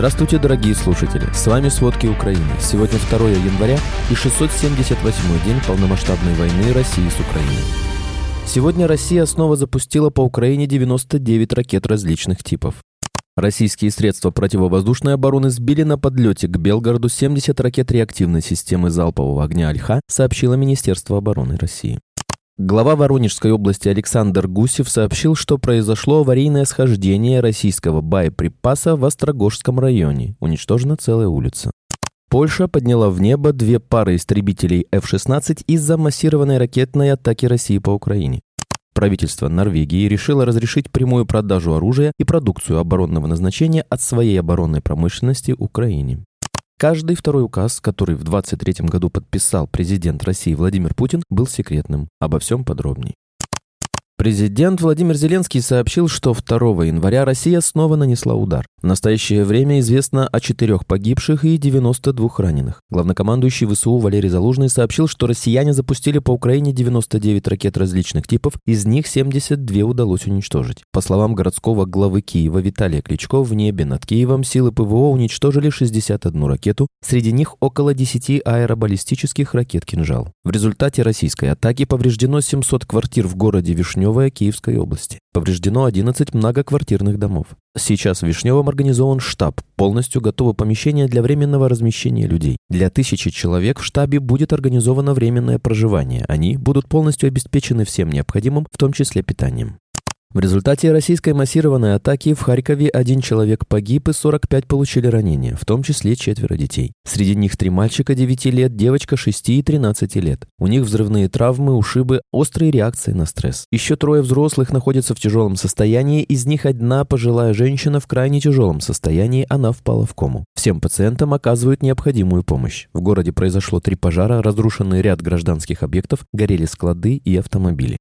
Здравствуйте, дорогие слушатели! С вами «Сводки Украины». Сегодня 2 января и 678 день полномасштабной войны России с Украиной. Сегодня Россия снова запустила по Украине 99 ракет различных типов. Российские средства противовоздушной обороны сбили на подлете к Белгороду 70 ракет реактивной системы залпового огня «Альха», сообщило Министерство обороны России. Глава Воронежской области Александр Гусев сообщил, что произошло аварийное схождение российского боеприпаса в Острогожском районе. Уничтожена целая улица. Польша подняла в небо две пары истребителей F-16 из-за массированной ракетной атаки России по Украине. Правительство Норвегии решило разрешить прямую продажу оружия и продукцию оборонного назначения от своей оборонной промышленности Украине. Каждый второй указ, который в 23 году подписал президент России Владимир Путин, был секретным. Обо всем подробней. Президент Владимир Зеленский сообщил, что 2 января Россия снова нанесла удар. В настоящее время известно о четырех погибших и 92 раненых. Главнокомандующий ВСУ Валерий Залужный сообщил, что россияне запустили по Украине 99 ракет различных типов, из них 72 удалось уничтожить. По словам городского главы Киева Виталия Кличко, в небе над Киевом силы ПВО уничтожили 61 ракету, среди них около 10 аэробаллистических ракет «Кинжал». В результате российской атаки повреждено 700 квартир в городе Вишнев Вишневая Киевской области. Повреждено 11 многоквартирных домов. Сейчас в Вишневом организован штаб, полностью готово помещение для временного размещения людей. Для тысячи человек в штабе будет организовано временное проживание. Они будут полностью обеспечены всем необходимым, в том числе питанием. В результате российской массированной атаки в Харькове один человек погиб и 45 получили ранения, в том числе четверо детей. Среди них три мальчика 9 лет, девочка 6 и 13 лет. У них взрывные травмы, ушибы, острые реакции на стресс. Еще трое взрослых находятся в тяжелом состоянии, из них одна пожилая женщина в крайне тяжелом состоянии, она впала в кому. Всем пациентам оказывают необходимую помощь. В городе произошло три пожара, разрушенный ряд гражданских объектов, горели склады и автомобили.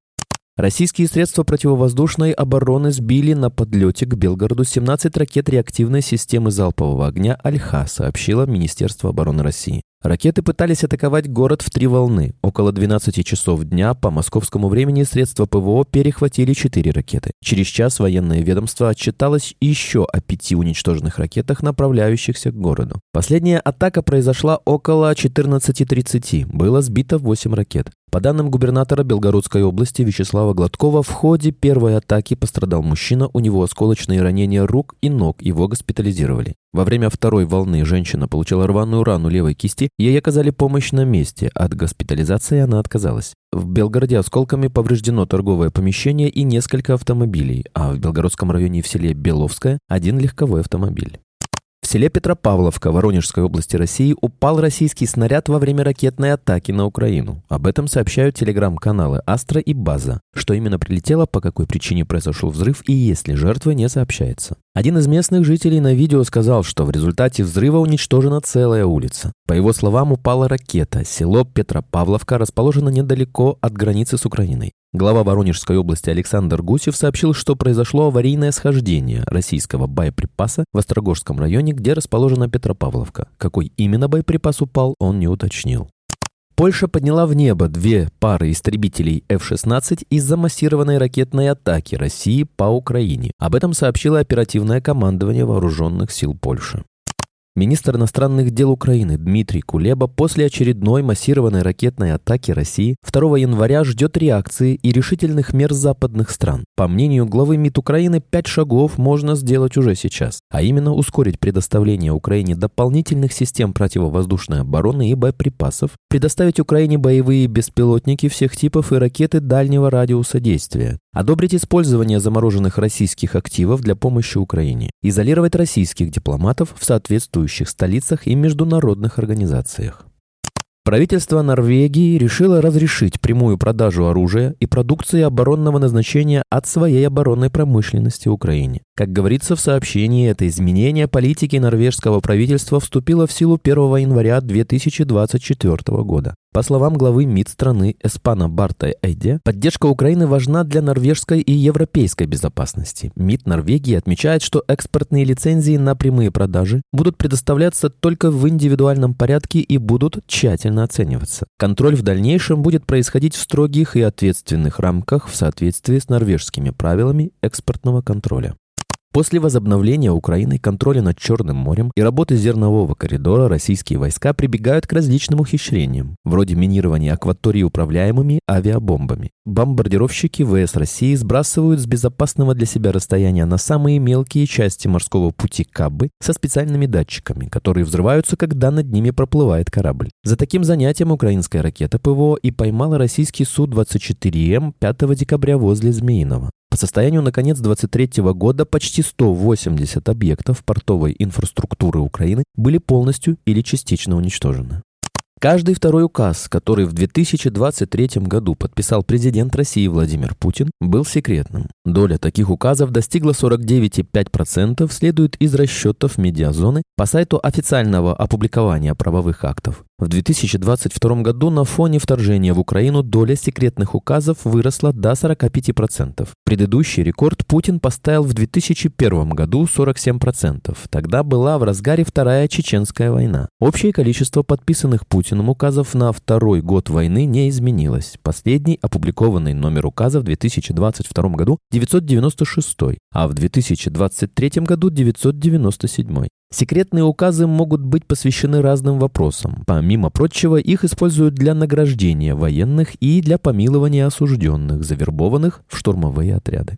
Российские средства противовоздушной обороны сбили на подлете к Белгороду 17 ракет реактивной системы залпового огня «Альха», сообщило Министерство обороны России. Ракеты пытались атаковать город в три волны. Около 12 часов дня по московскому времени средства ПВО перехватили четыре ракеты. Через час военное ведомство отчиталось еще о пяти уничтоженных ракетах, направляющихся к городу. Последняя атака произошла около 14.30. Было сбито 8 ракет. По данным губернатора Белгородской области Вячеслава Гладкова, в ходе первой атаки пострадал мужчина, у него осколочные ранения рук и ног, его госпитализировали. Во время второй волны женщина получила рваную рану левой кисти, ей оказали помощь на месте, от госпитализации она отказалась. В Белгороде осколками повреждено торговое помещение и несколько автомобилей, а в Белгородском районе в селе Беловское один легковой автомобиль. Селе Петропавловка Воронежской области России упал российский снаряд во время ракетной атаки на Украину. Об этом сообщают телеграм-каналы «Астра» и «База». Что именно прилетело, по какой причине произошел взрыв и есть ли жертвы, не сообщается. Один из местных жителей на видео сказал, что в результате взрыва уничтожена целая улица. По его словам, упала ракета. Село Петропавловка расположено недалеко от границы с Украиной. Глава Воронежской области Александр Гусев сообщил, что произошло аварийное схождение российского боеприпаса в Острогожском районе, где расположена Петропавловка. Какой именно боеприпас упал, он не уточнил. Польша подняла в небо две пары истребителей F-16 из-за массированной ракетной атаки России по Украине. Об этом сообщило оперативное командование Вооруженных сил Польши. Министр иностранных дел Украины Дмитрий Кулеба после очередной массированной ракетной атаки России 2 января ждет реакции и решительных мер западных стран. По мнению главы МИД Украины, пять шагов можно сделать уже сейчас, а именно ускорить предоставление Украине дополнительных систем противовоздушной обороны и боеприпасов, предоставить Украине боевые беспилотники всех типов и ракеты дальнего радиуса действия, одобрить использование замороженных российских активов для помощи Украине, изолировать российских дипломатов в соответствующих существующих столицах и международных организациях. Правительство Норвегии решило разрешить прямую продажу оружия и продукции оборонного назначения от своей оборонной промышленности Украине. Как говорится в сообщении, это изменение политики норвежского правительства вступило в силу 1 января 2024 года. По словам главы МИД страны Эспана Барта Эйде, поддержка Украины важна для норвежской и европейской безопасности. МИД Норвегии отмечает, что экспортные лицензии на прямые продажи будут предоставляться только в индивидуальном порядке и будут тщательно оцениваться. Контроль в дальнейшем будет происходить в строгих и ответственных рамках в соответствии с норвежскими правилами экспортного контроля. После возобновления Украиной контроля над Черным морем и работы зернового коридора российские войска прибегают к различным ухищрениям, вроде минирования акватории управляемыми авиабомбами. Бомбардировщики ВС России сбрасывают с безопасного для себя расстояния на самые мелкие части морского пути Кабы со специальными датчиками, которые взрываются, когда над ними проплывает корабль. За таким занятием украинская ракета ПВО и поймала российский Су-24М 5 декабря возле Змеиного. По состоянию на конец 2023 года почти 180 объектов портовой инфраструктуры Украины были полностью или частично уничтожены. Каждый второй указ, который в 2023 году подписал президент России Владимир Путин, был секретным. Доля таких указов достигла 49,5%, следует из расчетов медиазоны по сайту официального опубликования правовых актов. В 2022 году на фоне вторжения в Украину доля секретных указов выросла до 45%. Предыдущий рекорд Путин поставил в 2001 году 47%. Тогда была в разгаре Вторая Чеченская война. Общее количество подписанных Путиным указов на второй год войны не изменилось. Последний опубликованный номер указа в 2022 году 996, а в 2023 году 997. Секретные указы могут быть посвящены разным вопросам. Помимо прочего, их используют для награждения военных и для помилования осужденных, завербованных в штурмовые отряды.